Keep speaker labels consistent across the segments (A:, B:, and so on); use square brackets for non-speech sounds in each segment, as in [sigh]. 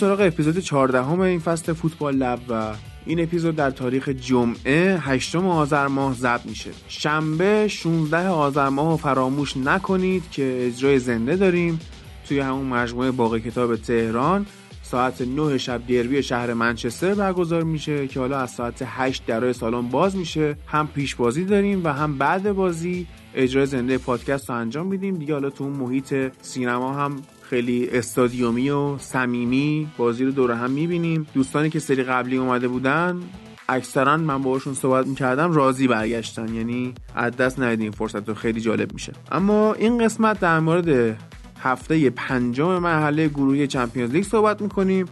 A: سراغ اپیزود 14 همه این فصل فوتبال لب و این اپیزود در تاریخ جمعه 8 آذر ماه ضبط میشه. شنبه 16 آذر ماه فراموش نکنید که اجرای زنده داریم توی همون مجموعه باقی کتاب تهران. ساعت 9 شب دربی شهر منچستر برگزار میشه که حالا از ساعت 8 درای سالن باز میشه. هم پیش بازی داریم و هم بعد بازی. اجرای زنده پادکست رو انجام میدیم. دیگه حالا تو اون محیط سینما هم خیلی استادیومی و صمیمی بازی رو دور هم می‌بینیم. دوستانی که سری قبلی اومده بودن اکثرا من باهاشون صحبت می‌کردم راضی برگشتن. یعنی از دست ندید فرصت رو خیلی جالب میشه. اما این قسمت در مورد هفته پنجم مرحله گروهی چمپیونز لیگ صحبت می‌کنیم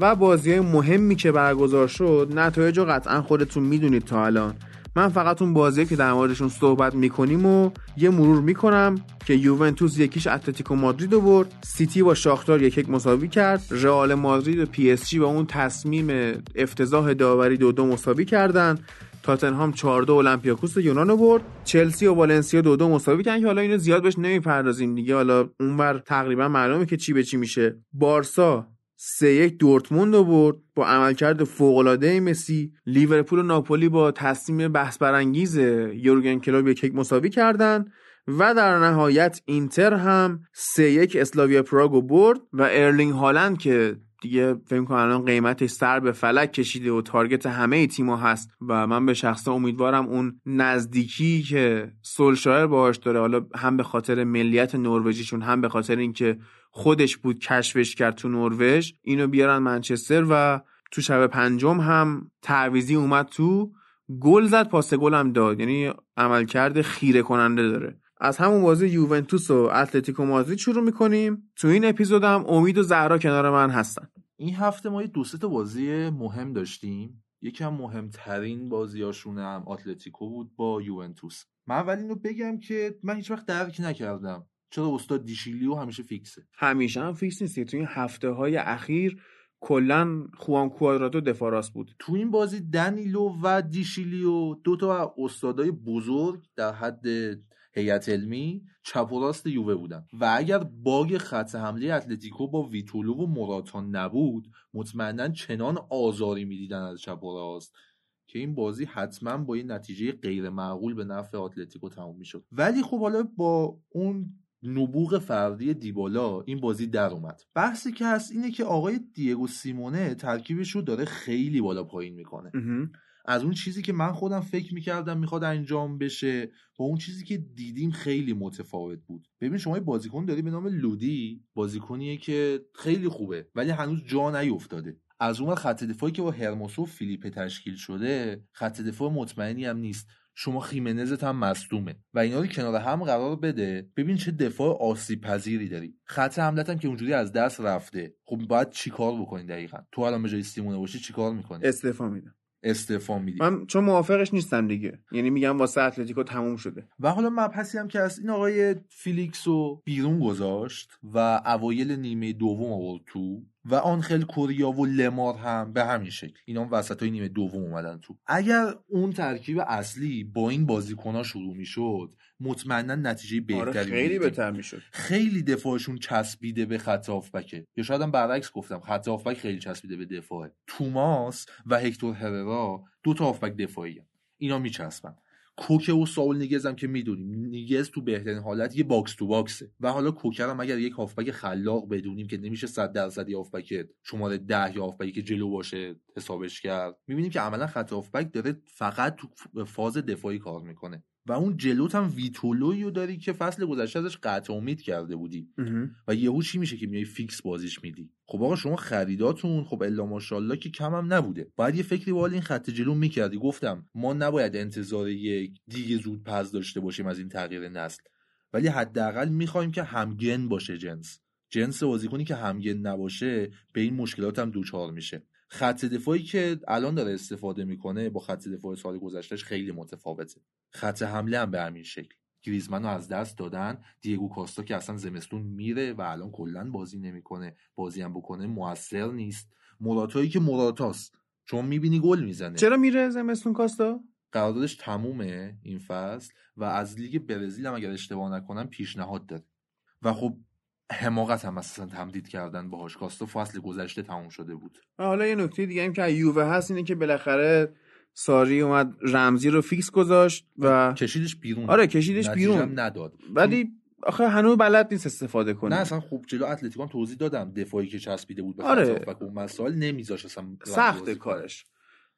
A: و بازی های مهمی که برگزار شد نتایج رو قطعا خودتون می‌دونید تا الان. من فقط اون بازی که در موردشون صحبت می‌کنیم و یه مرور می‌کنم که یوونتوس یکیش اتلتیکو مادرید رو برد سیتی با شاختار یک یک مساوی کرد رئال مادرید و پی اس جی با اون تصمیم افتضاح داوری دو دو مساوی کردن. تاتنهام 4 2 اولمپیاکوس یونان رو برد. چلسی و والنسیا دو دو مساوی کردن که حالا اینو زیاد بهش نمی‌پردازیم دیگه. حالا اونور تقریبا معلومه که چی به چی میشه. بارسا سه یک دورتموند رو برد با عملکرد فوق‌العاده مسی. لیورپول و ناپولی با تصمیم بحث برانگیز یورگن کلوب یک مساوی کردن و در نهایت اینتر هم سه یک اسلاویا پراگ برد و ارلینگ هالند که دیگه فکر کنم الان قیمتش سر به فلک کشیده و target همه تیما هست و من به شخصا امیدوارم اون نزدیکی که سولشایر باهاش داره حالا هم به خاطر ملیت نروژیشون هم به خاطر اینکه خودش بود کشفش کرد تو نروژ اینو بیارن منچستر و تو شب پنجم هم تعویضی اومد تو گل زد پاس گل هم داد. یعنی عملکرد خیره کننده داره. از همون بازی یوونتوس و اتلتیکو مادرید شروع می‌کنیم. تو این اپیزودم امید و زهرا کنار من هستن.
B: این هفته ما یه دو تا بازی مهم داشتیم. یکم مهمترین بازیاشون هم اتلتیکو بود با یوونتوس. من اول اینو بگم که من هیچ وقت درک نکردم چرا استاد دیشیلیو همیشه فیکسه.
A: همیشه هم فیکس نیست تو این هفته های اخیر کلا خوان کوادراتو دفاع راست بود.
B: تو این بازی دنیلو و دیشیلیو دو تا استادای بزرگ در حد هیئت علمی چپ و راست یووه بودن. و اگر باگ خط حمله اتلتیکو با ویتولو و مراتان نبود مطمئنا چنان آزاری می‌دیدن از چپ و راست که این بازی حتما با این نتیجه غیر معقول به نفع اتلتیکو تموم می‌شد. ولی خب حالا با اون نبوغ فردی دیبالا این بازی در اومد. بحثی که هست اینه که آقای دیگو سیمونه ترکیبش رو داره خیلی بالا پایین می‌کنه. از اون چیزی که من خودم فکر می‌کردم می‌خواد انجام بشه با اون چیزی که دیدیم خیلی متفاوت بود. ببین شما بازیکن داری به نام لودی. بازیکنیه که خیلی خوبه ولی هنوز جا نیفتاده از اون خط دفاعی که با هرموسو و فیلیپه تشکیل شده خط دفاع مطمئنی هم نیست. شما خیمنزت هم مصدومه و اینا رو کنار هم قرار بده. ببین چه دفاع آسیب پذیری داری. خط حملت هم که اونجوری از دست رفته. خب باید چیکار بکنی دقیقا؟ تو الان به جای سیمونه باشی چیکار می‌کنی؟
A: استعفا میدم.
B: استعفا میدی.
A: من چون موافقش نیستم دیگه. یعنی میگم واسه اتلتیکو تموم شده.
B: و حالا مبحثی هم که از این آقای فیلیکس رو بیرون گذاشت و اوایل نیمه دوم آورد تو. و آنخل کوریا و لمار هم به همین شکل. اینا وسط های نیمه دوم اومدن تو. اگر اون ترکیب اصلی با این بازیکن ها شروع می‌شد مطمئنا نتیجه
A: آره
B: بهتری
A: خیلی
B: می‌دیدیم.
A: بهتر می‌شد.
B: خیلی دفاعشون چسبیده به خط هافبکه یا شاید هم برعکس گفتم خط هافبک خیلی چسبیده به دفاعه. توماس و هکتور هررا دو تا هافبک دفاعی هم. اینا میچسبن. کوکه و ساول نیگز هم که می‌دونیم. نیگز تو بهترین حالت یه box to box ه. و حالا کوکه رو هم اگر یک هافبک خلاق بدونیم که نمیشه صد درصد یه هافبک شماره ده یا هافبکی که جلو باشه حسابش کرد. می‌بینیم که عملا خط هافبک داره فقط تو فاز دفاعی کار می‌کنه. و اون جلوت هم ویتولو یو داری که فصل گذشته ازش قطع امید کرده بودی. و یهو چی میشه که میای فیکس بازیش میدی؟ خب آقا شما خریداتون خب الا ماشاءالله که کم هم نبوده. باید یه فکری به این خط جلو می‌کردی. گفتم ما نباید انتظار یک دیگه زود پز داشته باشیم از این تغییر نسل. ولی حداقل می‌خوایم که همگن باشه جنس. جنس بازیکنی که همگن نباشه به این مشکلات هم دوچار میشه. خط دفاعی که الان داره استفاده می‌کنه با خط دفاع سال گذشتهش خیلی متفاوته. خط حمله هم به همین شکل. گریزمن رو از دست دادن. دیگو کاستا که اصلا زمستون میره و الان کلا بازی نمی‌کنه. بازی هم بکنه موثر نیست. مراتایی که مراتاست چون می‌بینی گل می‌زنه.
A: چرا میره زمستون کاستا؟
B: قراردادش تمومه این فصل و از لیگ برزیل هم اگر اشتباه نکنم پیشنهاد داره. و خب حماقت هم اصلا تمدید کردن باهاش. کاستا فصل گذشته تموم شده بود.
A: حالا یه نکته دیگه هم که یووه هست اینه که بالاخره ساری اومد رمزی رو فیکس گذاشت و
B: کشیدش بیرون.
A: آره کشیدش بیرون.
B: نداد.
A: ولی آخه هنوز بلد نیست استفاده کنه.
B: نه اصلا خوب جلو اتلتیکو هم توضیح دادم دفاعی که چسبیده بود به
A: آره.
B: و اون مسائل نمیذاش اصلا
A: سخت کارش.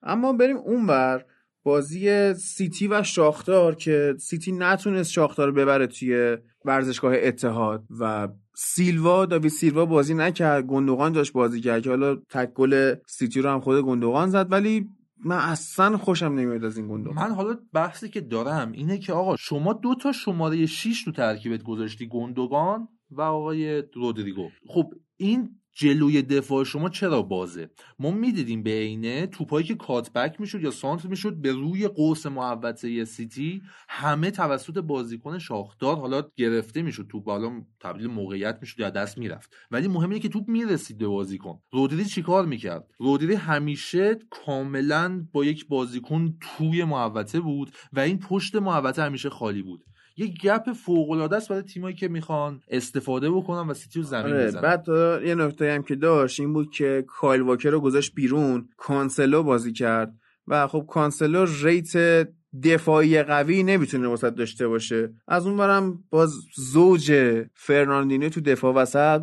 A: اما بریم اونور. بازی سیتی و شاختار که سیتی نتونست شاختار رو ببره توی ورزشگاه اتحاد و سیلوا داوید سیلوا بازی نکرد گندوقان داشت بازی کرد که حالا تک گل سیتی رو هم خود گندوقان زد ولی من اصلا خوشم نمیاد از این گندوقان
B: من حالا بحثی که دارم اینه که آقا شما دو تا شماره 6 تو ترکیبت گذاشتی گندوگان و آقای رودریگو. خب این جلوی دفاع شما چرا بازه؟ ما می‌دیدیم به عینه توپایی که کاتبک می‌شد یا سانت می‌شد به روی قوس محوطه سیتی همه توسط بازیکن شاخدار حالا گرفته می‌شد توپ حالا تبدیل موقعیت می‌شد یا دست می‌رفت. ولی مهم اینه که توپ می‌رسید به بازیکن. رودری چیکار می‌کرد؟ رودری همیشه کاملا با یک بازیکن توی محوطه بود و این پشت محوطه همیشه خالی بود. یه گپ فوق العاده است برای تیمایی که می‌خوان استفاده بکنن و سیتی رو زمین آره بزنن.
A: بعد یه نکته هم که داشت این بود که کایل واکر رو گذاشت بیرون کانسلو بازی کرد و خب کانسلو رایت دفاعی قوی نمی‌تونه وسط داشته باشه. از اون برم باز زوج فرناندینیو تو دفاع وسط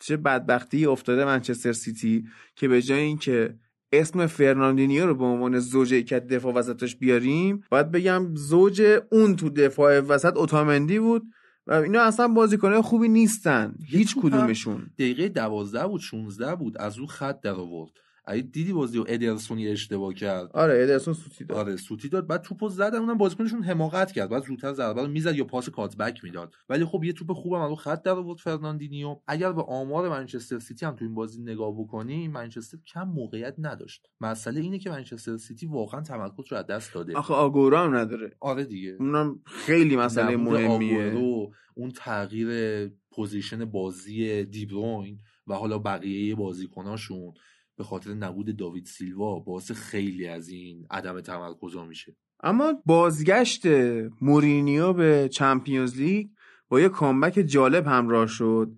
A: چه بدبختی افتاده منچستر سیتی که به جای اینکه اسم فرناندینیو رو به عنوان زوج که دفاع وسطش بیاریم باید بگم زوج اون تو دفاع وسط اوتامندی بود و اینا اصلا بازیکنه خوبی نیستن. هیچ کدومشون.
B: دقیقه دوازده بود 16 بود از اون خط در آورد. اگه دیدی بازی و ادرسونی اشتباه کرد؟
A: آره ادرسون سوتی داد.
B: آره سوتی داد. بعد توپو زدن اونم بازیکنشون حماقت کرد. بعد زودتر ضربه رو می‌زد یا پاس cutback می‌داد. ولی خب یه توپ خوبم رو خط در آورد فرناندینیو. اگر به آمار منچستر سیتی هم تو این بازی نگاه بکنی منچستر کم موقعیت نداشت. مسئله اینه که منچستر سیتی واقعا تمرکز رو از دست داده.
A: آخه آگوئرو هم نداره.
B: آره دیگه.
A: اونم خیلی مسئله مهمیه.
B: اون تغییر پوزیشن بازی دی بروین و حالا بقیه بازیکناشون. به خاطر نبود داوید سیلوا باعث خیلی از این عدم تمرکز میشه.
A: اما بازگشت مورینیو به چمپیونز لیگ با یه کامبک جالب همراه شد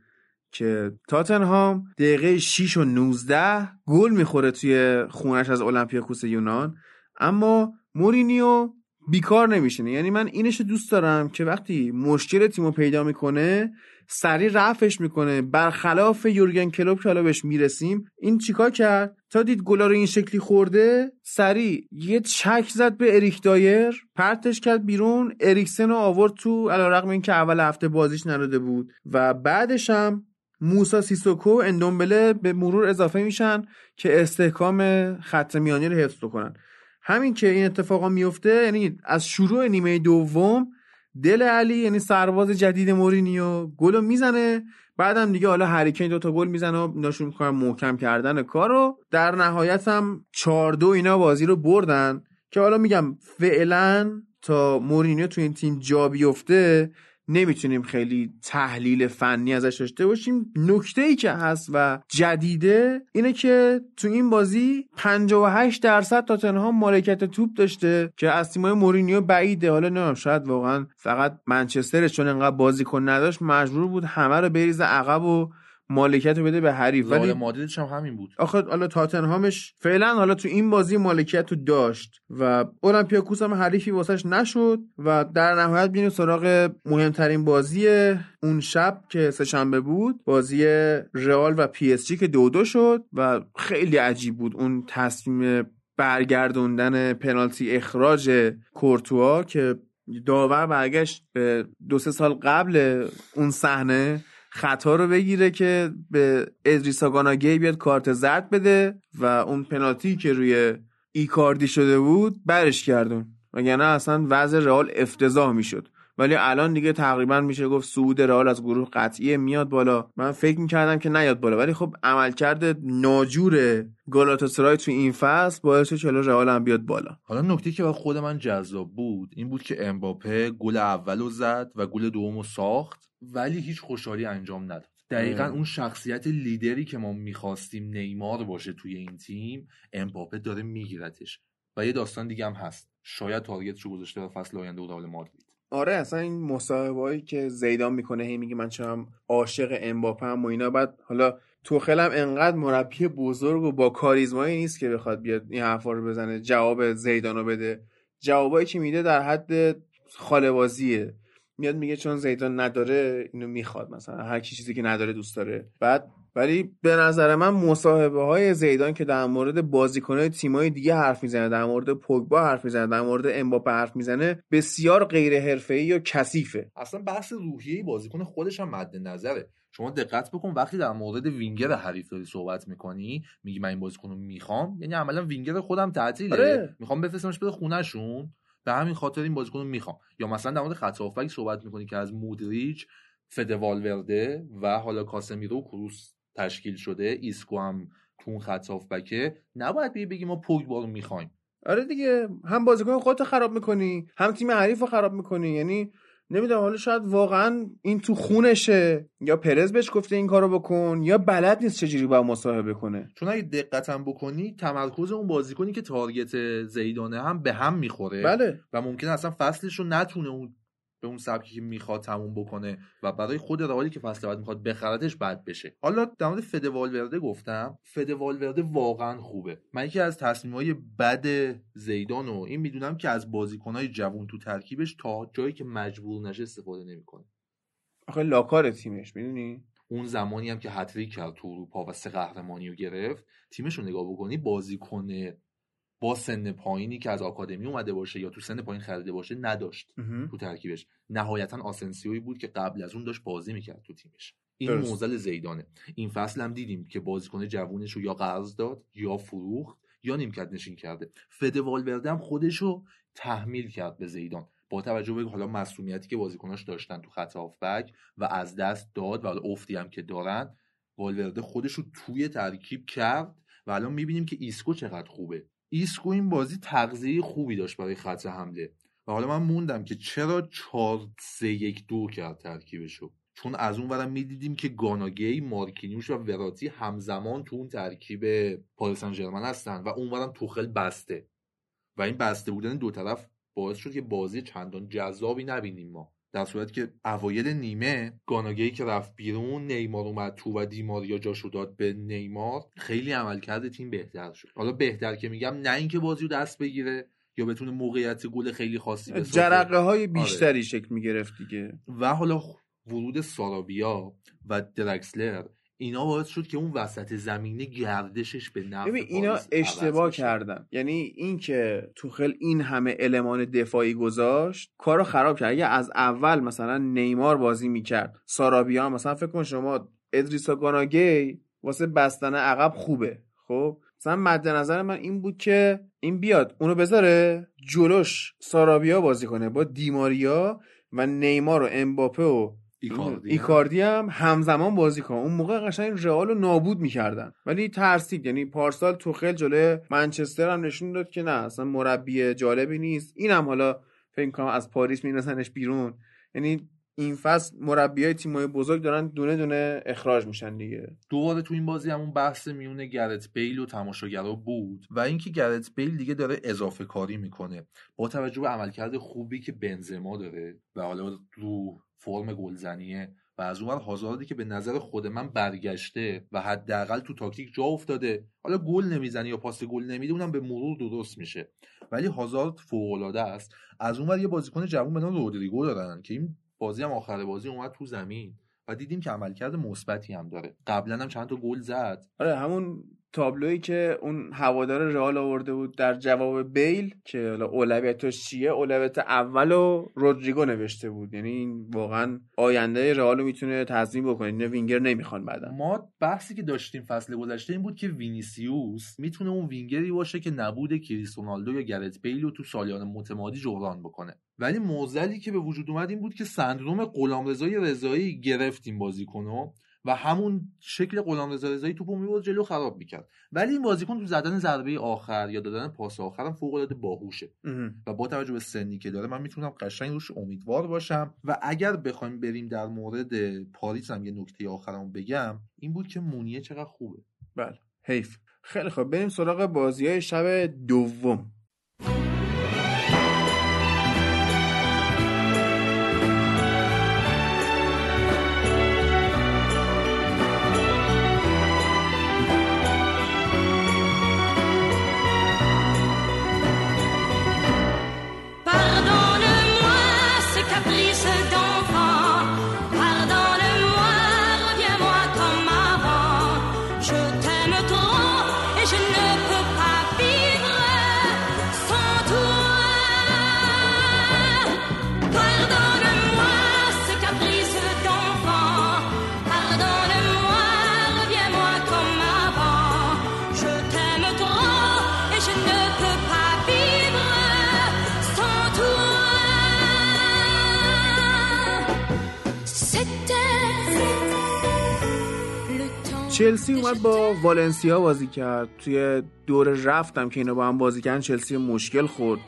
A: که تاتنهام دقیقه 6 و 19 گل می‌خوره توی خونش از اولمپیاکوس یونان. اما مورینیو بیکار نمیشینه یعنی من اینش دوست دارم که وقتی مشکل تیمو پیدا می‌کنه سریع رفش می‌کنه. برخلاف یورگن کلوب که حالا بهش می‌رسیم این چیکار کرد؟ تا دید گلا رو این شکلی خورده سریع یه چک زد به اریک دایر پرتش کرد بیرون. اریکسن رو آورد تو علیرغم اینکه اول هفته بازیش نداده بود. و بعدش هم موسا سیسوکو اندومبله به مرور اضافه میشن که استحکام خط میانی رو حفظ کنن همین که این اتفاقا میفته یعنی از شروع نیمه دوم دل علی یعنی سرباز جدید مورینیو گلو می‌زنه. بعدم دیگه حالا هریکین دو تا گل می‌زنه و نشون می‌کنن محکم کردن کارو. در نهایت هم 4 دو اینا بازی رو بردن که حالا میگم فعلا تا مورینیو تو این تیم جا بیفته نمی‌تونیم خیلی تحلیل فنی ازش داشته باشیم. نکته ای که هست و جدیده اینه که تو این بازی 58 درصد تاتنهام مالکیت توپ داشته که از تیمای مورینیو بعیده. حالا نمی‌دونم شاید واقعا فقط منچستر چون انقدر بازیکن نداشت مجبور بود همه رو بریزه عقب و مالکیت رو بده به حریف.
B: ولی مادریدش هم همین بود.
A: آخه حالا تاتنهامش فعلا حالا تو این بازی مالکیت رو داشت و اولمپیاکوس هم حریفی واسش نشد و در نهایت بریم سراغ مهمترین بازی اون شب که سهشنبه بود. بازی رئال و پی اس جی که دو دو شد و خیلی عجیب بود اون تصمیم برگردوندن پنالتی اخراج کورتوا که داور برگشت به دو سه سال قبل اون صحنه. خطا رو بگیره که به ادریسا گاناگی بیاد کارت زرد بده و اون پنالتی که روی ایکاردی شده بود برش کردون وگرنه اصلا وضع رئال افتضاح می‌شد. ولی الان دیگه تقریبا میشه گفت سعود رئال از گروه قطعی میاد بالا. من فکر می‌کردم که نیاد بالا ولی خب عملکرد ناجور گالاتاسرای تو این فصل باعث شد چلو رئال هم بیاد بالا.
B: حالا نکته که برای خود من جذاب بود این بود که امباپه گل اولو زد و گل دومو ساخت ولی هیچ خوشحالی انجام نداد. دقیقا اون شخصیت لیدری که ما می‌خواستیم نیمار باشه توی این تیم امباپه داره میگیرتش. و یه داستان دیگه هم هست. شاید تارگت رو گذاشته و فصل آینده و مادرید
A: آره اصلا این مصاحبهایی که زیدان می‌کنه هی میگه من چرا عاشق امباپه و اینا بعد حالا توخل هم انقدر مربی بزرگ و با کاریزمایی نیست که بخواد بیاد این حرفا رو بزنه جواب زیدانو بده. جوابایی که میده در حد خالبازیه میاد میگه چون زیدان نداره اینو می‌خواد مثلا هر کی چیزی که نداره دوست داره. بعد ولی به نظر من مصاحبه های زیدان که در مورد بازیکنهای تیمای دیگه حرف می‌زنه در مورد پوگبا حرف می‌زنه در مورد امباپه حرف می‌زنه بسیار غیر حرفه‌ای و کثیفه.
B: اصلا بحث روحیه بازیکن خودش هم مد نظره شما دقت بکن وقتی در مورد وینگر حریف داری صحبت می‌کنی میگی من این بازیکن رو می‌خوام یعنی عملا وینگر خودم تعطیله.
A: آره.
B: می‌خوام بفرستمش بره خونهشون به همین خاطر این بازیکن رو می‌خوام. یا مثلا در مورد خط صحبت می‌کنی که از مودریچ فده والورده و حالا کاسمیرو و کروس تشکیل شده. ایسکو هم تو اون خط هافبکه. نباید بگی بگی ما پوگبا رو می‌خوایم.
A: آره دیگه هم بازیکن خودت خراب می‌کنی هم تیم حریف رو خراب می‌کنی. یعنی نمی‌دونم حالا شاید واقعا این تو خونشه. یا پرز بهش گفته این کارو بکن یا بلد نیست چجوری با مصاحبه کنه.
B: چون اگه دقتم بکنی تمرکز اون بازیکنی که تارگت زیدانه هم به هم می‌خوره.
A: بله.
B: و ممکن اصلا فصلش رو نتونه اون به اون سبکی که می‌خواد تموم بکنه و برای خود رئالی که فصل بعد می‌خواد بخردش بد بشه. حالا در مورد فد والورده گفتم. فد والورده واقعا خوبه. من یکی از تصمیمهای بد زیدان و این می‌دونم که از بازیکنهای جوون تو ترکیبش تا جایی که مجبور نشه استفاده نمی‌کنه.
A: آخه لاکار تیمش می‌دونی؟
B: اون زمانی هم که هتریک کرد تو اروپا و سه قهرمانی رو گرفت تیمش رو نگاه بکنی بازیکن با سن پایینی که از آکادمی اومده باشه یا تو سن پایین خریده باشه نداشت تو ترکیبش. نهایتا آسنسیوی بود که قبل از اون داشت بازی می‌کرد تو تیمش. این
A: درست.
B: موزل زیدانه. این فصل هم دیدیم که بازیکن جوونش رو یا قرض داد یا فروخت یا نیمکت نشین کرده. فد والورده هم خودش رو تحمیل کرد به زیدان. با توجه به حالا مسئولیتی که بازیکناش داشتن تو خط هافبک و از دست داد و حالا افتی هم که دارن والورده خودش رو توی ترکیب کرد و الان می‌بینیم که ایسکو چقدر خوبه. ایسکو این بازی تغذیه خوبی داشت برای خط حمله. و حالا من موندم که چرا 4 3 1 2 کرد ترکیبشو. چون از اون ورم می‌دیدیم که گانا گی مارکینیوش و وراتی همزمان تو اون ترکیب پاریس ژرمن هستن و اون ورم توخل بسته. و این بسته بودن دو طرف باعث شد که بازی چندان جذابی نبینیم ما. در صورتی که اوایل نیمه گاناگی که رفت بیرون نیمار اومد تو و دیماریا جاشو داد به نیمار خیلی عملکرد تیم بهتر شد. حالا بهتر که میگم نه اینکه بازی رو دست بگیره یا بتونه موقعیت گل خیلی خاصی بسازه
A: جرقه های بیشتری شکل می‌گرفت دیگه.
B: و حالا ورود سارابیا و درکسلر اینا باعث شد که اون وسط زمینه گردشش به نفع
A: ببین اینا اشتباه. کردن. یعنی اینکه توخل این همه المان دفاعی گذاشت کارو خراب کرد. اگه از اول مثلا نیمار بازی می‌کرد سارابیا مثلا فکر کن شما ادریسا گاناگی واسه بستن عقب خوبه. خب؟ مثلا مد نظر من این بود که این بیاد اونو بذاره جلوش سارابیا بازی کنه با دیماریا و نیمار و امباپه و
B: ایکاردی.
A: ایکاردی هم همزمان بازی کنن اون موقع قشنگ رئال رو نابود می‌کردن. ولی ترسید. یعنی پارسال توخل جلوی منچستر هم نشون داد که نه اصلا مربی جالبی نیست. اینم حالا فکر کنم از پاریس میرسنش بیرون. یعنی این فصل مربی های تیمای بزرگ دارن دونه دونه اخراج میشن دیگه.
B: دوباره تو این بازی همون بحث میونه گرت بیل و تماشاگرا بود و اینکه گرت بیل دیگه داره اضافه کاری می‌کنه. با توجه به عملکرد خوبی که بنزما داره و حالا رو فرم گلزنیه و از اونور هازاردی که به نظر خود من برگشته و حداقل تو تاکتیک جا افتاده حالا گل نمی‌زنه یا پاس گل نمیده اونم به مرور درست میشه. ولی هازارد فوق العاده است. از اونور یه بازیکن جوون به نام رودریگو دارن که این بازی هم آخر بازی اومد تو زمین و دیدیم که عملکرد مثبتی هم داره. قبلا هم چند تا گل زد.
A: آره همون تابلویی که اون هوادار رئال آورده بود در جواب بیل که حالا اولویتش چیه؟ اولویت اول و رودریگو نوشته بود. یعنی این واقعا آینده رئال رو می‌تونه تضمین بکنه. این وینگر نمی‌خوان بعدا.
B: ما بحثی که داشتیم فصل گذشته این بود که وینیسیوس می‌تونه اون وینگری باشه که نبود کریس رونالدو یا گرث بیل رو تو سالیان متمادی جبران بکنه. ولی معضلی که به وجود اومد این بود که سندروم غلامرضای رضایی گرفت این بازیکنو و همون شکل غلامرضا رضایی توپو می‌برد جلو خراب می‌کرد. ولی این بازیکن تو زدن ضربه آخر یا دادن پاس آخر هم فوق العاده باهوشه. و با توجه به سنی که داره من می‌تونم قشنگ روش امیدوار باشم. و اگر بخوایم بریم در مورد پاریس هم یه نکته آخرم بگم این بود که مونیه چقدر خوبه.
A: بله حیف. خیلی خب بریم سراغ بازی های شب دوم. چلسی اومد با والنسیا بازی کرد. توی دور رفتم که اینا با هم بازی کردن چلسی به مشکل خورد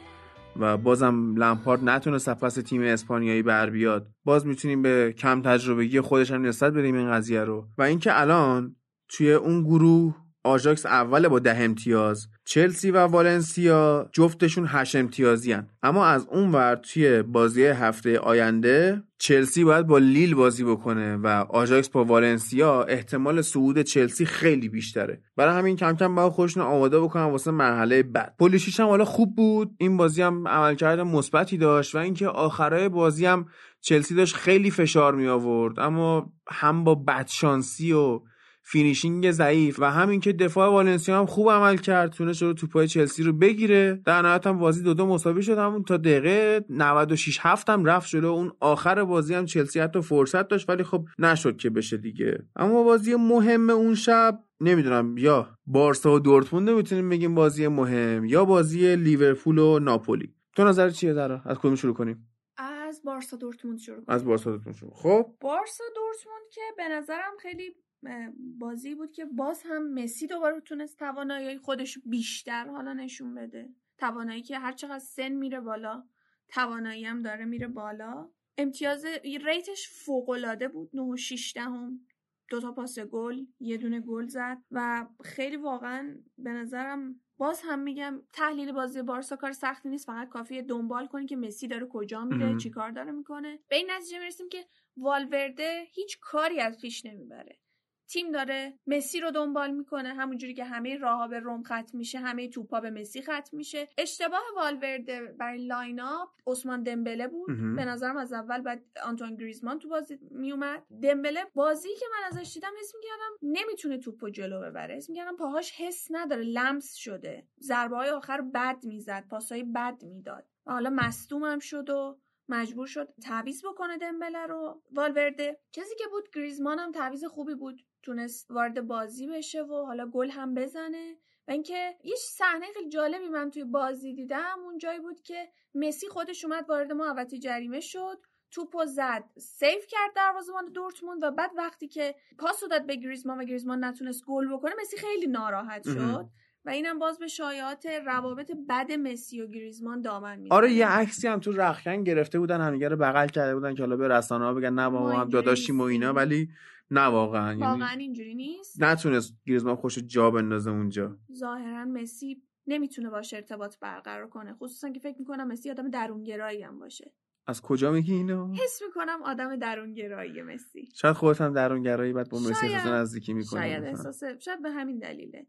A: و بازم لمپارد نتونست از پس تیم اسپانیایی بر بیاد. باز می‌تونیم به کم تجربگی خودش هم نسبت بدیم این قضیه رو. و اینکه الان توی اون گروه آژاکس اول با ده امتیاز چلسی و والنسیا جفتشون هشت امتیازی هن. اما از اون ور توی بازی هفته آینده چلسی باید با لیل بازی بکنه و آژاکس با والنسیا احتمال صعود چلسی خیلی بیشتره. برای همین کم کم باید خودشون آماده بکنن واسه مرحله بعد. پولیسیچ هم حالا خوب بود. این بازی هم عملکرد مثبتی داشت و اینکه آخرای بازی هم چلسی داشت خیلی فشار می آورد اما هم با بدشانسی و finishing ضعیف و همین که دفاع والنسیا هم خوب عمل کرد تونست رو توپای چلسی رو بگیره. در نهایت هم بازی دو دو مساوی شد همون تا دقیقه 96 7 هم رفت جلو. اون آخر بازی هم چلسی حتی فرصت داشت ولی خب نشد که بشه دیگه. اما بازی مهم اون شب نمی‌دونم یا بارسا و دورتموند می‌تونیم بگیم بازی مهم یا بازی لیورپول و ناپولی. تو نظرت چیه داره از کدوم شروع کنیم؟
C: از بارسا دورتموند شروع کنیم.
A: از بارسا دورتموند شروع. خب؟
C: بارسا دورتموند که به نظرم خیلی بازی بود که باز هم مسی دوباره تونست توانایی خودش بیشتر حالا نشون بده. توانایی که هر چقدر سن میره بالا توانایی هم داره میره بالا. امتیاز ریتش فوق العاده بود 9 و 6 دهم. دو تا پاس گل یه دونه گل زد و خیلی واقعا به نظرم باز هم میگم تحلیل بازی بارسا کار سختی نیست فقط کافیه دنبال کنی که مسی داره کجا میره چیکار داره می‌کنه. به این نتیجه می‌رسیم که والورده هیچ کاری از پیش نمی‌بره. تیم داره مسی رو دنبال می‌کنه. همونجوری که همه راهها به روم ختم میشه همه توپا به مسی ختم میشه. اشتباه والورده برای line up عثمان دمبله بود. به نظرم از اول بعد آنتون گریزمان تو بازی میومد. دمبله بازی که من ازش دیدم حس می‌کردم نمی‌تونه توپو جلو ببره. حس می‌کردم پاهاش حس نداره. لمس شده. ضربه های آخر بد می‌زد. پاسهای بد می‌داد. حالا مصدومم شد و مجبور شد تعویض بکنه دمبله رو. والورده چیزی که بود گریزمان هم تعویض خوبی بود. تونست وارد بازی بشه و حالا گل هم بزنه. و اینکه یه صحنه خیلی جالبی من توی بازی دیدم. اون جایی بود که مسی خودش اومد وارد محوطه جریمه شد. توپو زد سیف کرد دروازه‌بان دورتموند و بعد وقتی که پاس داد به گریزمان و گریزمان نتونست گل بکنه مسی خیلی ناراحت شد. و اینم باز به شایعات روابط بد مسی و گریزمان دامن می‌زنه.
A: آره یه عکسی هم تو رخکن گرفته بودن همدیگه رو بغل کرده بودن که حالا به رسانه ها بگن نه ما هم داداشیم و اینا. ولی نه واقعا.
C: واقعا اینجوری نیست؟
A: نتونست گریزمان خوش جا بندازه اونجا.
C: ظاهرا مسی نمی‌تونه باشه ارتباط برقرار کنه. خصوصا که فکر می‌کنم مسی آدم درونگرایی هم باشه.
A: از کجا میگی اینو؟
C: حس می‌کنم آدم درونگرایی مسی.
A: شاید خودت هم درونگرایی بعد با مسی احساس نزدیکی می‌کنی.
C: شاید احساس شاید به همین دلیله.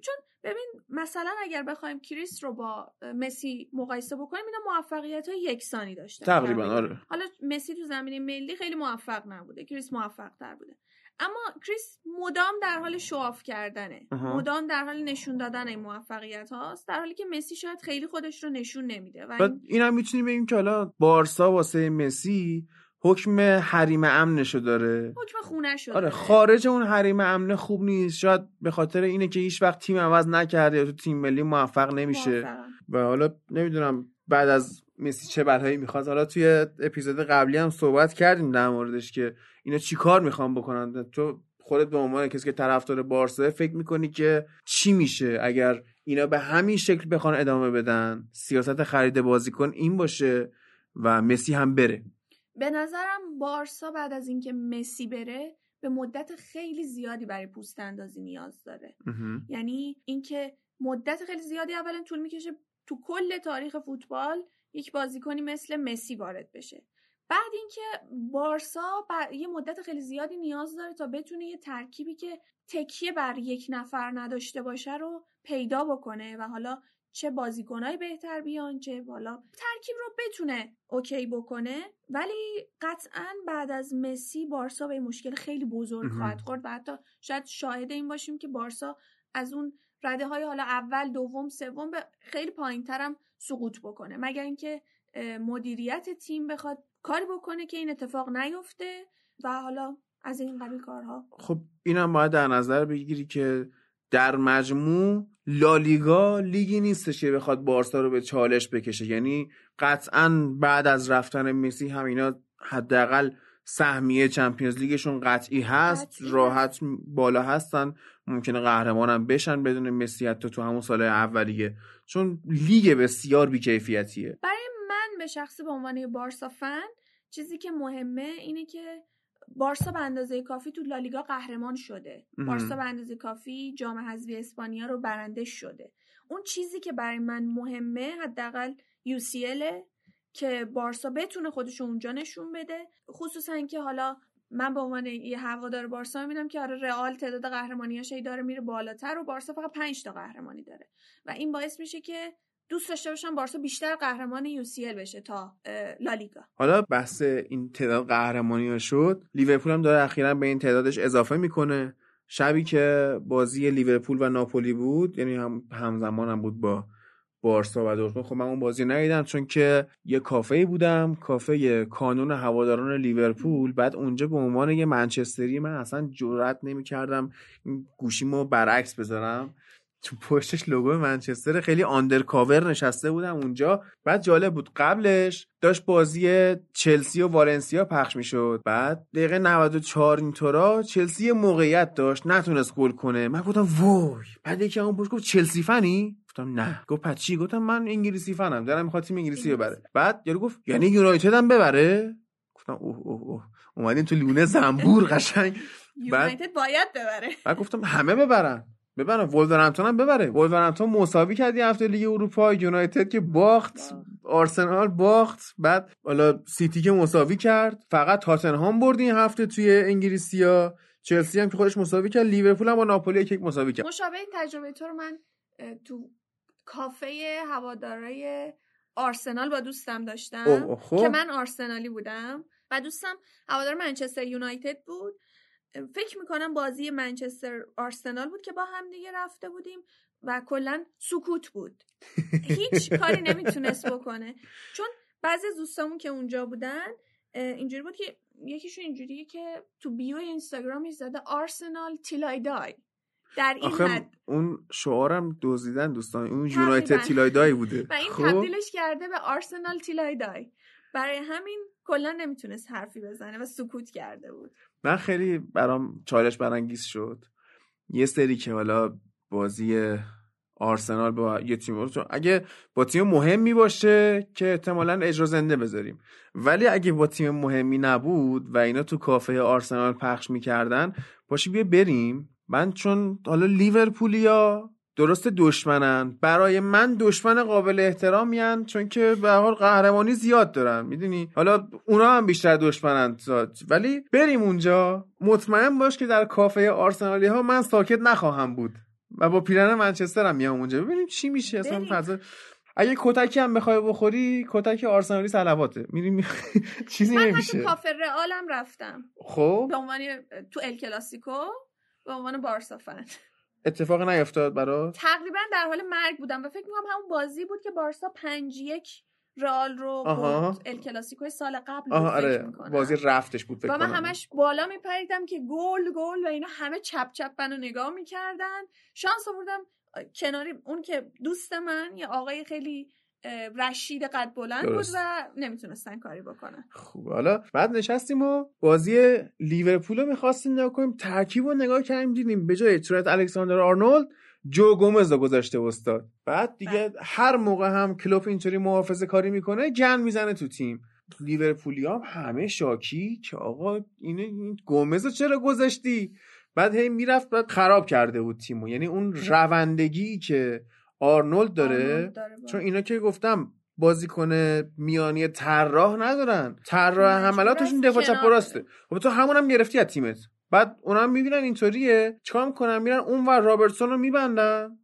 C: چون ببین مثلا اگر بخوایم کریس رو با مسی مقایسه بکنیم اینا موفقیت های یکسانی داشتن.
A: تقریبا آره.
C: حالا مسی تو زمینه ملی خیلی موفق نبوده کریس موفق تر بوده. اما کریس مدام در حال شواف کردنه.
A: آها.
C: مدام در حال نشون دادن این موفقیت هاست در حالی که مسی شاید خیلی خودش رو نشون نمیده. و این
A: این هم می‌تونیم بگیم که حالا بارسا واسه مسی حکم حریم امنشو داره.
C: حکم خونه شده
A: آره خارج اون حریم امن خوب نیست. شاید به خاطر اینه که هیچ وقت تیم عوض نکرده یا تو تیم ملی موفق نمیشه. و حالا نمی‌دونم بعد از مسی چه بلایی می‌خواد. حالا توی اپیزود قبلی هم صحبت کردیم در موردش که اینا چیکار می‌خوان بکنن؟ تو خودت به عنوان کسی که طرفدار بارسا فکر می‌کنی که چی میشه اگر اینا به همین شکل بخوان ادامه بدن؟ سیاست خرید بازیکن این باشه و مسی هم بره.
C: به نظرم بارسا بعد از اینکه مسی بره به مدت خیلی زیادی برای پوست اندازی نیاز داره. یعنی اینکه مدت خیلی زیادی اولا طول می‌کشه تو کل تاریخ فوتبال یک بازیکنی مثل مسی وارد بشه بعد اینکه بارسا بر یه مدت خیلی زیادی نیاز داره تا بتونه یه ترکیبی که تکیه بر یک نفر نداشته باشه رو پیدا بکنه و حالا چه بازیکنای بهتر بیان چه حالا ترکیب رو بتونه اوکی بکنه ولی قطعا بعد از مسی بارسا به مشکل خیلی بزرگ. خواهد خورد و حتی شاید شاهد این باشیم که بارسا از اون رده های حالا اول دوم سوم به خیلی پایین ترم سقوط بکنه. مگر اینکه مدیریت تیم بخواد کاری بکنه که این اتفاق نیفته و حالا از این قبیل کارها.
A: خب اینم باید در نظر بگیری که در مجموع لالیگا لیگی نیستش که بخواد بارسا رو به چالش بکشه. یعنی قطعا بعد از رفتن مسی هم اینا حداقل سهمیه چمپیونز لیگشون قطعی هست
C: قطعی
A: راحت بالا هستن. ممکنه قهرمانم بشن بدون مسی حتی تو همون سال اولیه. چون لیگ بسیار بیکیفیتیه.
C: برای من به شخصی به عنوان بارسا فن چیزی که مهمه اینه که بارسا به اندازه کافی تو لالیگا قهرمان شده. بارسا به اندازه کافی جام حذفی اسپانیا رو برنده شده. اون چیزی که برای من مهمه حداقل UCL که بارسا بتونه خودش رو اونجا نشون بده. خصوصا که حالا من به عنوان یه هوادار بارسا می‌بینم که آره رئال تعداد قهرمانیاش داره میره بالاتر و بارسا فقط 5 تا قهرمانی داره. و این باعث میشه که دوست داشته باشم بارسا بیشتر قهرمان UCL بشه تا لالیگا.
A: حالا بحث این تعداد قهرمانی شد. لیورپول هم داره اخیرا به این تعدادش اضافه می‌کنه. شبی که بازی لیورپول و ناپولی بود یعنی هم همزمان هم بود با بارسا و دورتموند. خب من اون بازی ندیدم چون که یه کافه بودم کافه کانون هواداران لیورپول. بعد اونجا به عنوان یه منچستری من اصلا جرئت نمی‌کردم گوشیمو برعکس بذارم. تو پشتش لوگو منچستر خیلی undercover نشسته بودم اونجا. بعد جالب بود قبلش داشت بازی چلسی و والنسیا پخش می‌شد. بعد دقیقه 94 اینطورا چلسی موقعیت داشت نتونست گل کنه. من گفتم وای! بعد یکی اون پشت گفت چلسی فنی؟ گفتم نه. گفت پس چی؟ گفتم من انگلیسی فنم دارم می‌خواد تیم انگلیسی ببره. بعد یارو گفت یعنی یونایتد هم ببره؟ گفتم اوه اوه اوه. اومدیم تو لونه زنبور [laughs] قشنگ.
C: یونایتد باید ببره.
A: بعد گفتم همه ببرن. ببرن ولورهمپتون هم ببره. ولورهمپتون مساوی کرد یه هفته لیگ اروپا. یونایتد که باخت. آرسنال باخت. بعد حالا سیتی که مساوی کرد. فقط تاتنهام برد این هفته توی انگلیسیا چلسی هم که خودش مساوی کرد. لیورپول هم با ناپولی یک یک مساوی کرد.
C: مشابه این تجربه تو رو من تو کافه هوادارای آرسنال با دوستم داشتم.
A: اوه، اوه، خب.
C: که من آرسنالی بودم. و دوستم هوادار منچستر یونایتد بود. فکر می‌کنم بازی منچستر آرسنال بود که با هم دیگه رفته بودیم و کلا سکوت بود. هیچ [laughs] کاری نمی‌تونست بکنه. چون بعضی از دوستامون که اونجا بودن اینجوری بود که یکیشون اینجوریه که تو بیو اینستاگرامش زده آرسنال تیلای دای. در این حد.
A: اون شعارم دزدیدن دوستان اون. یونایتد تیلایدای بوده.
C: و این
A: خب؟
C: تبدیلش کرده به آرسنال تیلای دای. برای همین کلا نمی‌تونست حرفی بزنه و سکوت کرده بود.
A: من خیلی برام چالش برانگیز شد. یه سری که حالا بازی آرسنال با یه تیم اگه با تیم مهمی باشه که احتمالا اجرا زنده بذاریم. ولی اگه با تیم مهمی نبود و اینا تو کافه آرسنال پخش می‌کردن باشی بیا بریم. من چون حالا لیورپولیا درست دشمنن؟ برای من دشمن قابل احترامیان چون که به حال قهرمانی زیاد دارن می‌دونی؟ حالا اونا هم بیشتر دشمنن زاد. ولی بریم اونجا. مطمئن باش که در کافه آرسنالی ها من ساکت نخواهم بود و با پیرن منچستر هم میام اونجا. ببینیم چی میشه. اصلا. فضا اگه کتکی هم بخوای بخوری کتک آرسنالی صلواته. میریم [laughs] چیزی
C: من
A: نمیشه.
C: کافه رئالم رفتم.
A: خب؟
C: به عنوان تو ال کلاسیکو به عنوان بارسا فن.
A: اتفاق نیفتاد برات؟
C: تقریبا در حال مرگ بودم و فکر می‌کنم همون بازی بود که بارسا پنج یک رئال رو ال کلاسیکو سال قبل
A: آها
C: فکر
A: آره. بازی رفتش بود فکر
C: و من همش بالا میپریدم که گل گل و اینا همه چپ چپ منو نگاه می‌کردن. شانس آوردم کناری اون که دوست من یه آقای خیلی رشید قد بلند بود. و نمی‌تونستن کاری بکنن.
A: خوب. حالا بعد نشستیم و بازی لیورپول رو می‌خواستیم نگاه کنیم ترکیب رو نگاه کردیم دیدیم به جای ترنت الکساندر آرنولد جو گومز رو گذاشته استاد. بعد دیگه هر موقع هم کلوپ اینطوری محافظه کاری می‌کنه گن می‌زنه تو تیم. لیورپولی هم همه شاکی که آقا این گومز رو چرا گذاشتی؟ بعد هی می‌رفت بعد خراب کرده بود تیمو. یعنی اون روندگی که آرنولد داره؟
C: آرنولد داره
A: چون اینا که گفتم بازیکن میانی طراح ندارن. طراح حملاتشون دفاع چپ راسته. خب تو همون هم گرفتی از تیمت. بعد اونا هم می‌بینن اینطوریه. چیکار می‌کنن؟ میرن اون ور رابرتسون رو میبندن.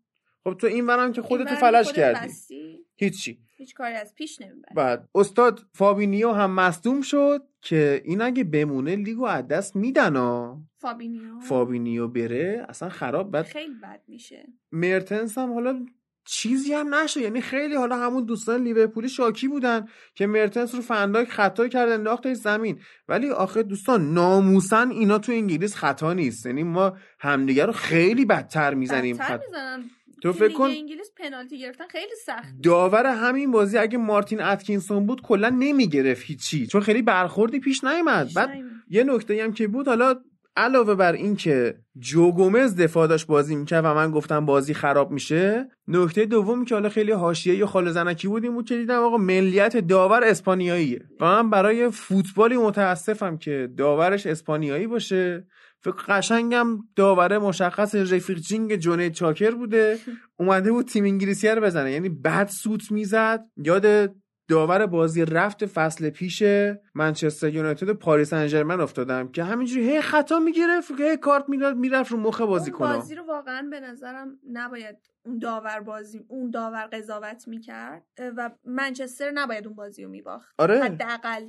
A: خب تو این ورم که خودتو
C: خودت
A: کردی.
C: بستی،
A: هیچی.
C: هیچ کاری از پیش نمی‌بری
A: بعد استاد فابینیو هم مصدوم شد که این اگه بمونه لیگو از دست میدن ها.
C: فابینیو؟
A: فابینیو بره اصلا خراب بعد
C: خیلی بد میشه.
A: مرتنس هم حالا چیزی هم نشه یعنی خیلی حالا همون دوستان لیورپولی شاکی بودن که مرتنس رو فندایک خطا کرد انداختش زمین. ولی آخه دوستان ناموسا اینا تو انگلیس خطا نیست. یعنی ما همدیگه رو خیلی بدتر می‌زنیم.
C: بدتر
A: خط...
C: می‌زنن.
A: تو فکر کن
C: انگلیس پنالتی گرفتن خیلی سخت.
A: داور همین بازی اگه مارتین اتکینسون بود کلا نمی‌گرفت هیچی. چون خیلی برخوردی پیش نیومد.
C: پیش
A: بعد. یه نکته هم که بود حالا علاوه بر این که جو گومز دفاع داشت بازی می‌کرد و من گفتم بازی خراب میشه نکته دومی که حالا خیلی حاشیه یا خال زنکی بود بود که دیدم آقا ملیت داور اسپانیاییه. و من برای فوتبالی متاسفم که داورش اسپانیایی باشه. فکر قشنگم داوره مشخص رفیق جینگ جونی چاکر بوده. اومده بود تیم انگلیسی رو بزنه. یعنی بعد سوت می‌زد. یاد داور بازی رفت فصل پیش منچستر یونایتد و پاریس سن افتادم که همینجوری هی خطا می‌گرفت هی کارت می‌داد می‌رفت رو مخ بازی کنه.
C: بازی رو واقعا به نظرم نباید اون داور بازی اون داور قضاوت می‌کرد و منچستر نباید اون بازی رو میباخت.
A: آره.
C: حداقل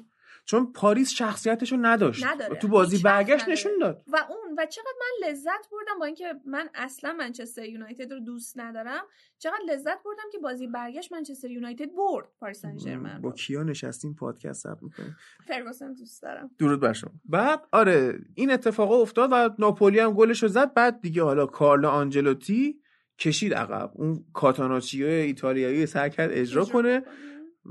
A: چون پاریس شخصیتشو نداشت.
C: نداره.
A: تو بازی برگشت. نشون داد.
C: و اون و چقدر من لذت بردم با اینکه من اصلا منچستر یونایتد رو دوست ندارم چقدر لذت بردم که بازی برگشت منچستر یونایتد برد. پاریس سن ژرمن
A: با کیا نشستیم پادکست ثبت می‌کنیم؟
C: فرگوسن دوست دارم.
A: درود بر شما. بعد آره این اتفاقا افتاد و ناپولی هم گلش رو زد. بعد دیگه حالا کارلو آنجلوتی کشید عقب. اون کاتاناچیو ایتالیایی سعی کرد اجرا کنه.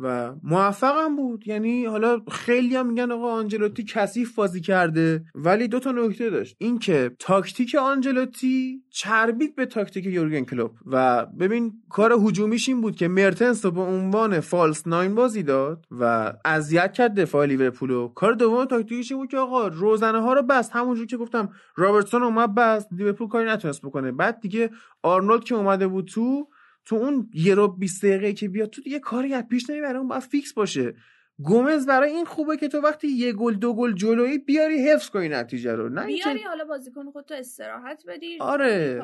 A: و موفق هم بود. یعنی حالا خیلی هم میگن آقا آنجلوتی کثیف بازی کرده ولی دو تا نکته داشت. اینکه تاکتیک آنجلوتی چربید به تاکتیک یورگن کلوپ. و ببین کار هجومیش این بود که مرتنس رو به عنوان false nine بازی داد و اذیت کرد دفاع لیورپول کار دوم تاکتیکش این بود که آقا روزنه ها رو بست. همونجور که گفتم رابرتسون اومد بست. لیورپول کاری نتونست بکنه. بعد دیگه آرنولد که اومده بود تو تو اون یه ربع 20 دقیقه که بیاد تو دیگه کاری از پیش نمی‌بره اون باید فیکس باشه. گومز برای این خوبه که تو وقتی یه گل دو گل جلویی بیاری حفظ کنی نتیجه رو. نه
C: بیاری حالا بازیکن خودتو استراحت بدی
A: آره.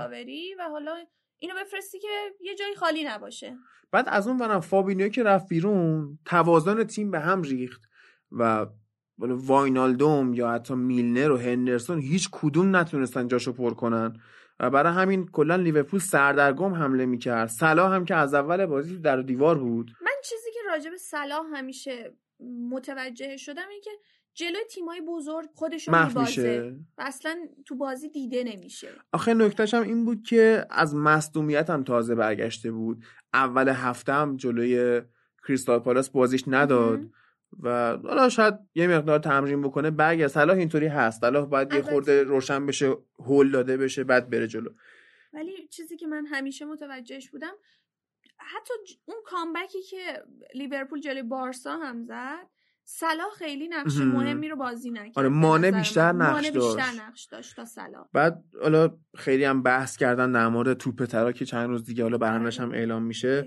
C: و حالا اینو بفرستی که یه جایی خالی نباشه.
A: بعد از اون برم فابینیو که رفت بیرون توازن تیم به هم ریخت و واینالدوم یا حتی میلنر و هندرسون هیچ کدوم نتونستن جاشو پر کنن. و برای همین کلا لیورپول سردرگم حمله می‌کرد. صلاح هم که از اول بازی در دیوار بود.
C: من چیزی که راجع به صلاح همیشه متوجه شدم این که جلوی تیمای بزرگ خودشو
A: محو
C: میبازه و اصلا تو بازی دیده نمیشه.
A: آخه نکتهش هم این بود که از مصدومیت هم تازه برگشته بود. اول هفته هم جلوی کریستال پالاس بازیش نداد.
C: مهم.
A: و حالا شاید یه مقدار تمرین بکنه برگرد صلاح اینطوری هست صلاح باید یه. خورده روشن بشه هول داده بشه بعد بره جلو
C: ولی چیزی که من همیشه متوجهش بودم حتی اون کامبکی که لیورپول جلوی بارسا هم زد صلاح خیلی نقش
A: مهم.
C: مهمی رو بازی نکرد
A: آره،
C: نظر
A: بیشتر. نقش
C: بیشتر
A: داشت.
C: نقش داشت تا صلاح
A: بعد حالا خیلی هم بحث کردن در مورد توپ ترا که چند روز دیگه حالا برندش هم اعلام میشه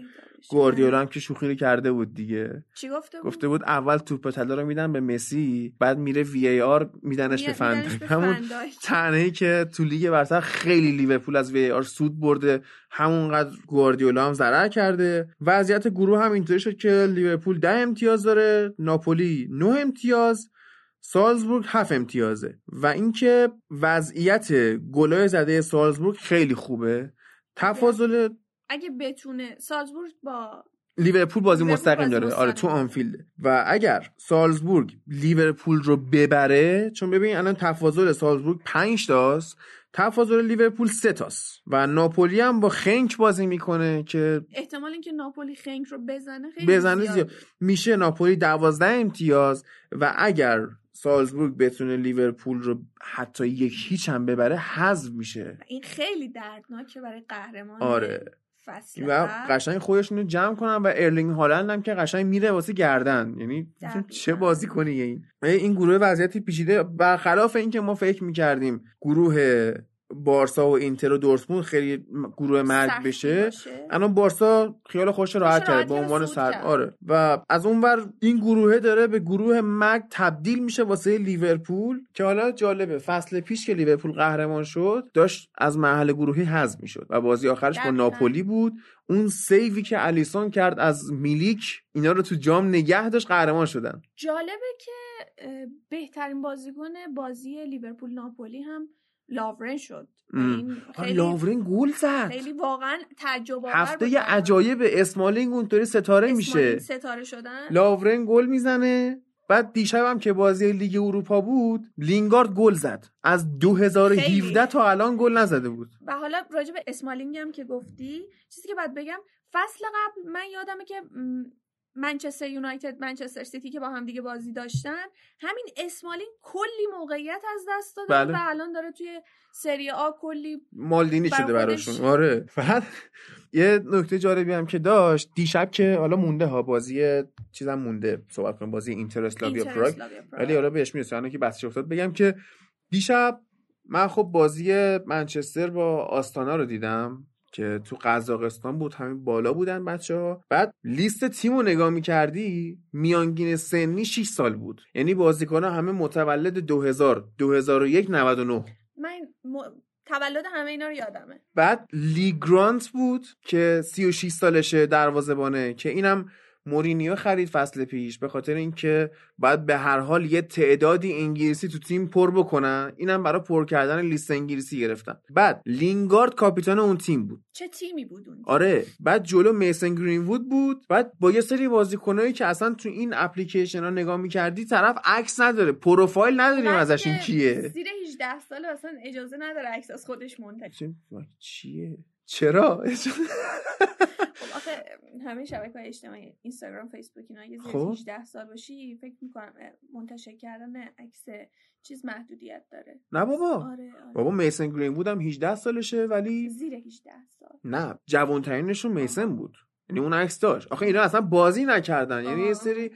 A: گواردیولا هم که شوخی رو کرده بود دیگه.
C: چی گفته بود؟
A: گفته بود اول توپ طلا رو میدن به مسی بعد میره VAR میدنش به
C: می-
A: فند
C: به
A: همون
C: فندایک.
A: تنهی که تو لیگ برتر خیلی لیورپول از VAR سود برده همونقدر گواردیولا هم ضرر کرده. وضعیت گروه هم اینطوری شد که لیورپول ده امتیاز داره ناپولی نه امتیاز سالزبورگ هفت امتیازه. و اینکه وضعیت گلای زده سالزبورگ خیلی خوبه. تفاضل
C: اگه بتونه سالزبورگ با
A: لیورپول بازی
C: لیورپول
A: مستقیم
C: بازی
A: داره آره تو
C: مستقیم.
A: آنفیلد و اگر سالزبورگ لیورپول رو ببره چون ببین الان تفاضل سالزبورگ 5 تاست تفاضل لیورپول 3 تاست و ناپولی هم با خنک بازی می‌کنه که
C: احتمال اینکه ناپولی خنک رو بزنه خیلی
A: بزنه. زیاد میشه ناپولی 12 امتیاز و اگر سالزبورگ بتونه لیورپول رو حتی یک هیچ هم ببره حذف میشه
C: این خیلی دردناکه برای قهرمان
A: آره.
C: فصل
A: و. قشنگ خودشون رو جمع کنن و ارلینگ هالند هم که قشنگ میره واسه گردن یعنی. چه بازی کنی این این گروه وضعیتی پیچیده برخلاف اینکه ما فکر می‌کردیم گروه بارسا و اینتر و دورتموند خیلی گروه مرگ بشه. الان بارسا خیال خوش راحت کرد به عنوان سر. آره و از اونور این گروهه داره به گروه مرگ تبدیل میشه واسه لیورپول که حالا جالبه فصل پیش که لیورپول قهرمان شد داشت از مرحله گروهی حذف می‌شد و بازی آخرش با. ناپولی بود اون سیوی که الیسون کرد از میلیک اینا رو تو جام نگه داشت قهرمان شدن
C: جالبه که بهترین بازیکن بازی لیورپول ناپولی هم لاورن شد. این خیلی
A: لاورین گل زد.
C: خیلی واقعا تعجب آور
A: هفته. عجایب اسمالینگ اونطوری ستاره میشه.
C: ستاره شدن؟
A: لاورن گل می‌زنه. بعد دیشبم که بازی لیگ اروپا بود لینگارد گل زد. از 2017
C: خیلی.
A: تا الان گل نزده بود.
C: و حالا راجع به اسمالینگ هم که گفتی چیزی که باید بگم فصل قبل من یادمه که منچستر یونایتد منچستر سیتی که با هم دیگه بازی داشتن همین اسمالینگ کلی موقعیت از دست داده
A: بله.
C: و الان داره توی سری آ کلی
A: مالدینی شده براشون. آره بعد یه نکته جالبی هم که داشت دیشب که حالا مونده ها بازی چیزم مونده صحبت کنم بازی اینتر اسلاویا پراگ. ولی حالا بهش می‌رسه که بحثش افتاد بگم که دیشب من خب بازی منچستر با آستانا رو دیدم که تو قزاقستان بود همین بالا بودن بچه ها بعد لیست تیم رو نگاه می‌کردی؟ میانگین سنی 6 سال بود. یعنی بازیکن همه متولد 2000 2001 99
C: من م... تولد همه اینا رو یادمه.
A: بعد لی گرانت بود که 36 سالشه دروازه‌بانه که اینم مورینیو خرید فصل پیش به خاطر اینکه باید به هر حال یه تعدادی انگلیسی تو تیم پر بکنن. اینم برای پر کردن لیست انگلیسی گرفتن. بعد لینگارد کاپیتان اون تیم بود.
C: چه تیمی بود اون
A: آره. بعد جلو میسن گرینوود بود. بعد با یه سری بازیکنایی که اصلا تو این اپلیکیشن ها نگاه می‌کردی طرف عکس نداره. پروفایل نداریم
C: بعد
A: ازشون
C: که
A: کیه.
C: زیر 18 ساله اصلا اجازه نداره عکس از خودش منتشر
A: چیه؟ چرا؟ [laughs]
C: خب آخه همه شبکه های اجتماعی اینستاگرام فیسبوک اینا یه زیر
A: خب.
C: 18 سال باشی فکر می‌کنم منتشر کردن عکس چیز محدودیت داره.
A: نه بابا.
C: آره آره.
A: بابا میسن گرین بودم 18 سالشه ولی
C: زیر 18 سال.
A: نه جوانترینشون میسن بود. یعنی اون عکس داشت. آخه اینا اصلا بازی نکردن. یعنی یه. سری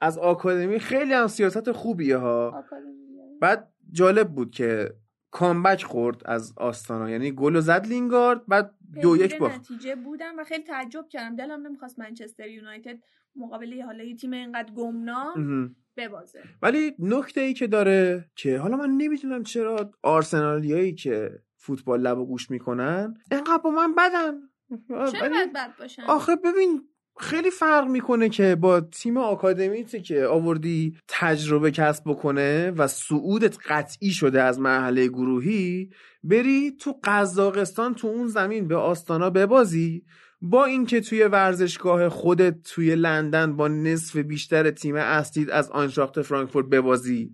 A: از آکادمی خیلی هم سیاست خوبیه ها.
C: آکادمی.
A: بعد جالب بود که کامبک خورد از آستانا. یعنی گل و زد لینگارد بعد دو یک باخت
C: نتیجه بودم و خیلی تعجب کردم. دلم نمی‌خواست منچستر یونایتد مقابل حالا یه تیم اینقدر گمنام. ببازه.
A: ولی نکته ای که داره که حالا من نمی‌دونم چرا آرسنالیایی که فوتبال لب و گوش می‌کنن انقدر با من بدن.
C: چرا باید بد باشن؟
A: آخه ببین خیلی فرق می‌کنه که با تیم آکادمیتی که آوردی تجربه کسب بکنه و صعودت قطعی شده از مرحله گروهی بری تو قزاقستان تو اون زمین به آستانا ببازی با اینکه توی ورزشگاه خودت توی لندن با نصف بیشتر تیم اصلیت از آنشاخت فرانکفورت ببازی.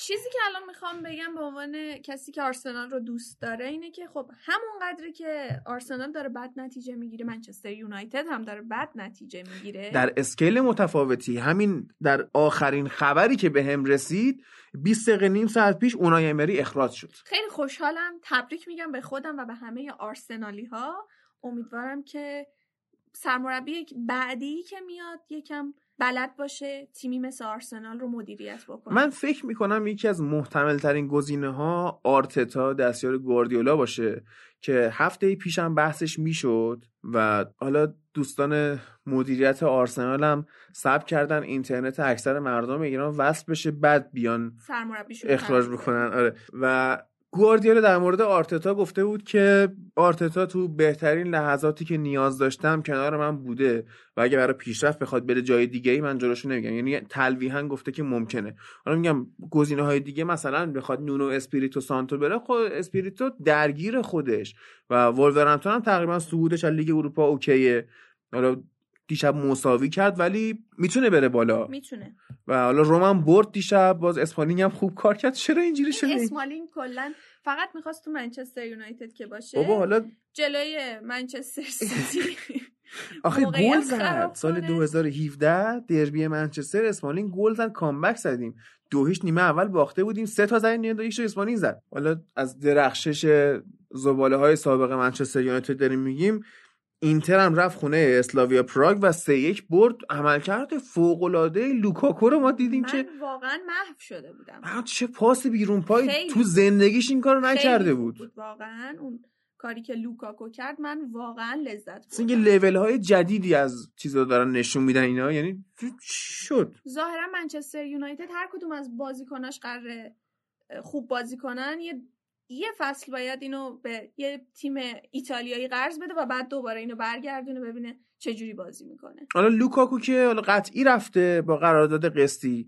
C: چیزی که الان می‌خوام بگم به عنوان کسی که آرسنال رو دوست داره اینه که خب همون قدری که آرسنال داره بد نتیجه می‌گیره منچستر یونایتد هم داره بد نتیجه می‌گیره.
A: در اسکیل متفاوتی همین در آخرین خبری که به هم رسید 20 دقیقه نیم ساعت پیش اونای امری اخراج شد.
C: خیلی خوشحالم تبریک میگم به خودم و به همه آرسنالی ها امیدوارم که سرمربی بعدی که میاد یکم بلد باشه تیمی مثل آرسنال رو مدیریت بکنه.
A: من فکر می‌کنم یکی از محتمل ترین گزینه ها آرتتا دستیار گواردیولا باشه که هفته پیشم بحثش می‌شد و حالا دوستان مدیریت آرسنال هم صبر کردن اینترنت اکثر مردم ایران وصل بشه بعد بیان اخراج بکنن. آره. و گواردیولا در مورد آرتتا گفته بود که آرتتا تو بهترین لحظاتی که نیاز داشتم کنار من بوده و اگه برای پیشرفت بخواد بره جای دیگه ای من جلوشو نمی‌گیرم. یعنی تلویحا گفته که ممکنه. حالا میگم گزینه های دیگه مثلا بخواد نونو اسپریتو سانتو بره خود اسپریتو درگیر خودش و ولورهمپتون هم تقریبا صعودش از لیگ اروپا OK ه. حالا دیشب مساوی کرد ولی می‌تونه بره بالا.
C: می‌تونه.
A: و حالا رومن برد دیشب باز اسپالینگ هم خوب کار کرد. چرا اینجوری شده
C: اسمالین کلا فقط می‌خواست تو منچستر یونایتد که باشه.
A: بابا حالا
C: جلوی منچستر سیتی. [laughs]
A: آخه گل زد. سال
C: کنه.
A: 2017 دربی منچستر اسمالینگ گل زد کامبک زدیم. دو هیچ نیمه اول باخته بودیم سه تا زدیم نیمه دویش رو اسمالینگ زد. حالا از درخشش زباله های سابق منچستر یونایتد داریم میگیم اینتر هم رفت خونه اسلاویا پراگ و سه یک برد عملکرد فوق العاده لوکاکو رو ما دیدیم که
C: من واقعا محو شده بودم.
A: چه پاس بیرون پای
C: خیلی.
A: تو زندگیش این کارو نکرده بود.
C: خوب واقعا اون کاری که لوکاکو کرد من واقعا لذت
A: مثل اینکه
C: بردم.
A: لول های جدیدی از چیزا دارن نشون میدن اینا یعنی شد؟
C: ظاهرا منچستر یونایتد هر کدوم از بازیکناش قراره خوب بازی کنن یه یه فصل باید اینو به یه تیم ایتالیایی قرض بده و بعد دوباره اینو برگردونه ببینه چه جوری بازی می‌کنه.
A: حالا لوکاکو که حالا قطعی رفته با قرارداد قسطی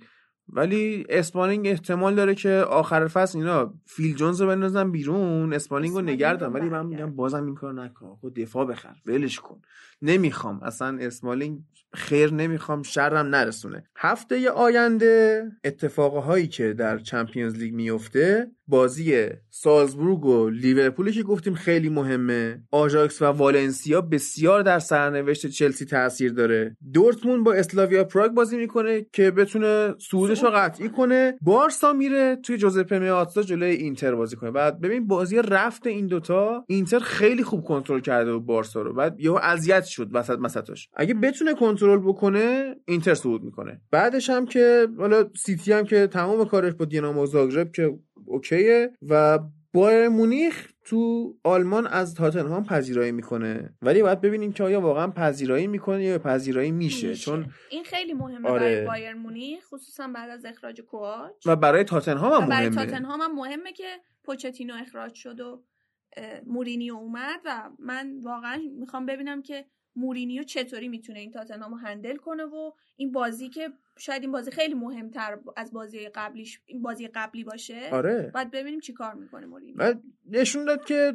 A: ولی اسمالینگ احتمال داره که آخر فصل اینا فیل جونز رو بندازن بیرون اسمالینگ رو برنگردونن ولی من میگم بازم این کار نکن. خب دفاع بخر. ولش کن. نمی‌خوام. اصلا اسمالینگ خیر نمی‌خوام شر نرسونه. هفته آینده اتفاقهایی که در Champions League میفته بازی سالزبورگ و لیورپولی که گفتیم خیلی مهمه آژاکس و والنسیا بسیار در سرنوشت چلسی تاثیر داره. دورتموند با اسلاویا پراگ بازی می‌کنه که بتونه سودش رو قطعی کنه. بارسا میره توی جوزپه میاتزا جلوی اینتر بازی کنه. بعد ببین بازی رفت این دوتا اینتر خیلی خوب کنترل کرده و بارسا رو. بعد یهو اذیت شد وسط مسطش. اگه بتونه کنترل بکنه اینتر صعود می‌کنه. بعدش هم که حالا سیتی هم که تمام کارش با دینامو زاگرب که اوکیه و بایر مونیخ تو آلمان از تاتنهام پذیرایی می‌کنه. ولی باید ببینیم که آیا واقعا پذیرایی می‌کنه یا پذیرایی میشه, میشه. چون
C: این خیلی مهمه آره. برای بایر مونیخ خصوصا بعد از اخراج کوچ.
A: و برای تاتنهام هم
C: برای
A: مهمه.
C: تاتنهام هم مهمه که پوچتینو اخراج شد و مورینیو اومد و من واقعا می‌خوام ببینم که مورینیو چطوری می‌تونه این تاتنهامو هندل کنه و این بازی که شاید این بازی خیلی مهمتر از بازی قبلیش این بازی قبلی باشه
A: آره.
C: باید ببینیم چی کار می‌کنه مورینیو.
A: بعد نشون داد که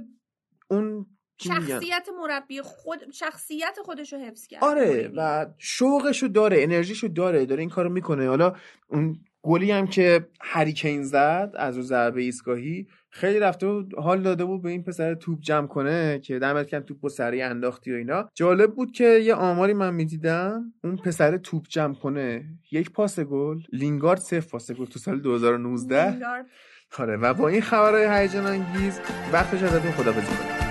A: اون
C: شخصیت مربی خود شخصیت خودش رو حفظ کرد
A: آره و شوقشو داره انرژیشو داره داره این کارو می‌کنه. حالا اون گلی هم که هریکین زد از او ضربه ایستگاهی خیلی رفته بود حال داده بود به این پسر توپ جمع کنه که دمت کم توپ و سریع انداختی و اینا. جالب بود که یه آماری من می‌دیدم اون پسر توپ جمع کنه. یک پاس گل لینگارد سه پاس گل تو سال 2019 آره و با این خبرهای هیجان انگیز وقتش ازتون خدا بزنید